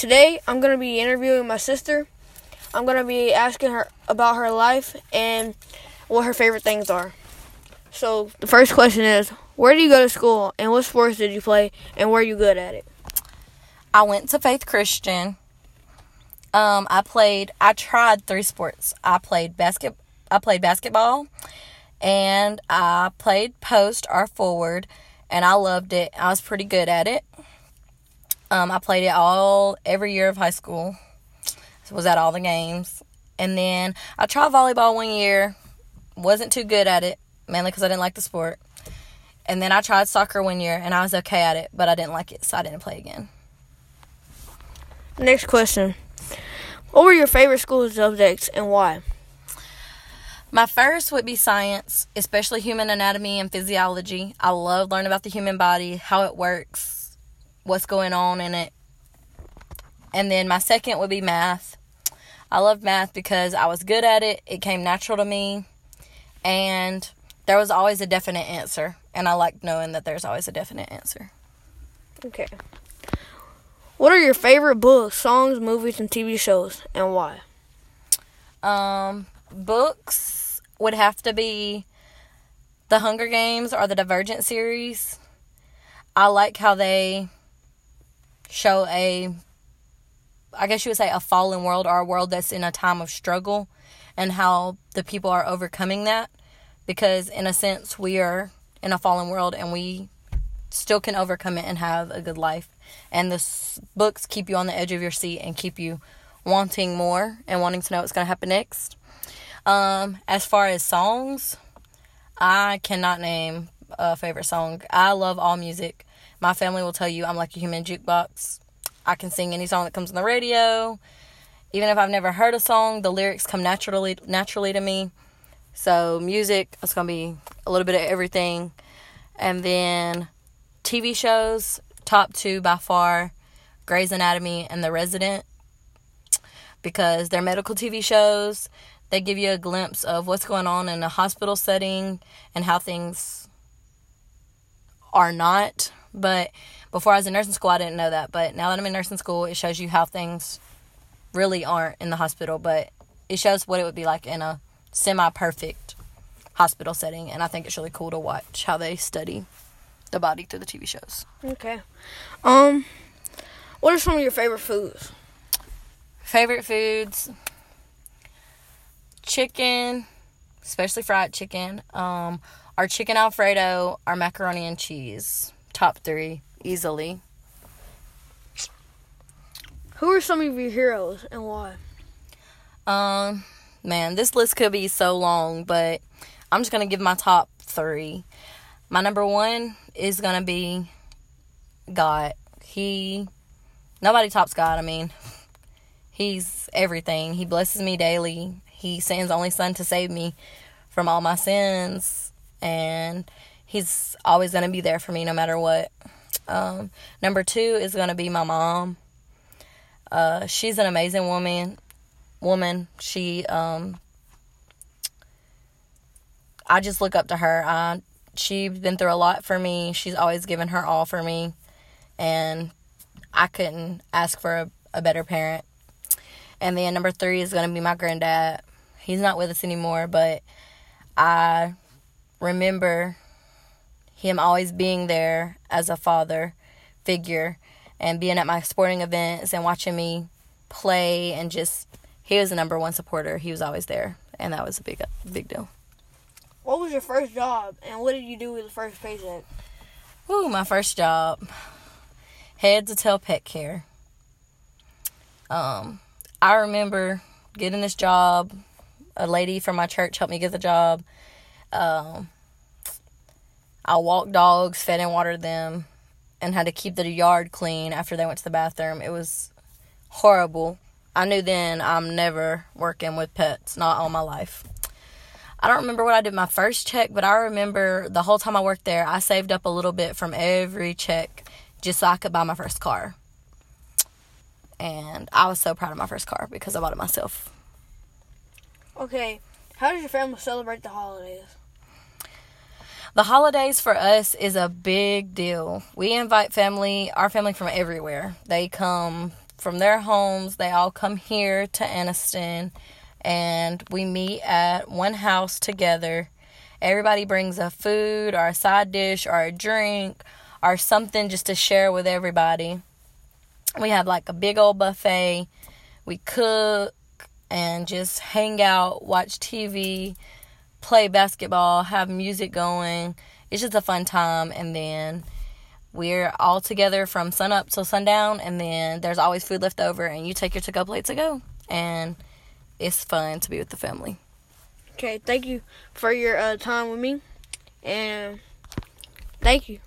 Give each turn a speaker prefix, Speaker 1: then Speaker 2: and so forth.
Speaker 1: Today, I'm going to be interviewing my sister. I'm going to be asking her about her life and what her favorite things are. So, the first question is Where do you go to school and what sports did you play and were you good at it?
Speaker 2: I went to Faith Christian. Um, I played. I tried three sports. I played basket. I played basketball, and I played post or forward, and I loved it. I was pretty good at it. Um, I played it all every year of high school. So was at all the games, and then I tried volleyball one year. Wasn't too good at it, mainly because I didn't like the sport. And then I tried soccer one year, and I was okay at it, but I didn't like it, so I didn't play again.
Speaker 1: Next question. What were your favorite school subjects and why?
Speaker 2: My first would be science, especially human anatomy and physiology. I love learning about the human body, how it works, what's going on in it. And then my second would be math. I love math because I was good at it, it came natural to me, and there was always a definite answer. And I like knowing that there's always a definite answer.
Speaker 1: Okay. What are your favorite books, songs, movies, and TV shows, and why?
Speaker 2: Um, books would have to be The Hunger Games or the Divergent series. I like how they show a, I guess you would say, a fallen world or a world that's in a time of struggle and how the people are overcoming that. Because, in a sense, we are in a fallen world and we still can overcome it and have a good life. And the books keep you on the edge of your seat and keep you wanting more and wanting to know what's going to happen next. Um, as far as songs, I cannot name a favorite song. I love all music. My family will tell you I'm like a human jukebox. I can sing any song that comes on the radio. Even if I've never heard a song, the lyrics come naturally naturally to me. So music, it's gonna be a little bit of everything. And then TV shows, top two by far, Grey's Anatomy and The Resident. Because they're medical TV shows. They give you a glimpse of what's going on in a hospital setting and how things are not. But before I was in nursing school, I didn't know that. But now that I'm in nursing school, it shows you how things really aren't in the hospital. But it shows what it would be like in a semi perfect hospital setting. And I think it's really cool to watch how they study the body through the TV shows.
Speaker 1: Okay. Um, what are some of your favorite foods?
Speaker 2: Favorite foods chicken, especially fried chicken, um, our chicken Alfredo, our macaroni and cheese. Top three, easily.
Speaker 1: Who are some of your heroes and why?
Speaker 2: Um, man, this list could be so long, but I'm just gonna give my top three. My number one is gonna be God. He, nobody tops God. I mean, He's everything. He blesses me daily. He sends only Son to save me from all my sins, and He's always gonna be there for me no matter what. Um, number two is gonna be my mom. Uh, she's an amazing woman. Woman, she um, I just look up to her. I, she's been through a lot for me. She's always given her all for me, and I couldn't ask for a, a better parent. And then number three is gonna be my granddad. He's not with us anymore, but I remember him always being there as a father figure and being at my sporting events and watching me play and just he was the number one supporter. He was always there, and that was a big big deal.
Speaker 1: What was your first job and what did you do with the first paycheck?
Speaker 2: Ooh, my first job. Head to tail pet care. Um, I remember getting this job. A lady from my church helped me get the job. Um, I walked dogs, fed and watered them, and had to keep the yard clean after they went to the bathroom. It was horrible. I knew then I'm never working with pets, not all my life. I don't remember what I did my first check, but I remember the whole time I worked there, I saved up a little bit from every check just so I could buy my first car. And I was so proud of my first car because I bought it myself.
Speaker 1: Okay, how does your family celebrate the holidays?
Speaker 2: The holidays for us is a big deal. We invite family, our family from everywhere. They come from their homes. They all come here to Anniston and we meet at one house together. Everybody brings a food or a side dish or a drink or something just to share with everybody. We have like a big old buffet. We cook and just hang out, watch TV, play basketball, have music going. It's just a fun time. And then we're all together from sun up till sundown. And then there's always food left over, and you take your to go plate to go. And it's fun to be with the family.
Speaker 1: Okay, thank you for your uh, time with me. And thank you.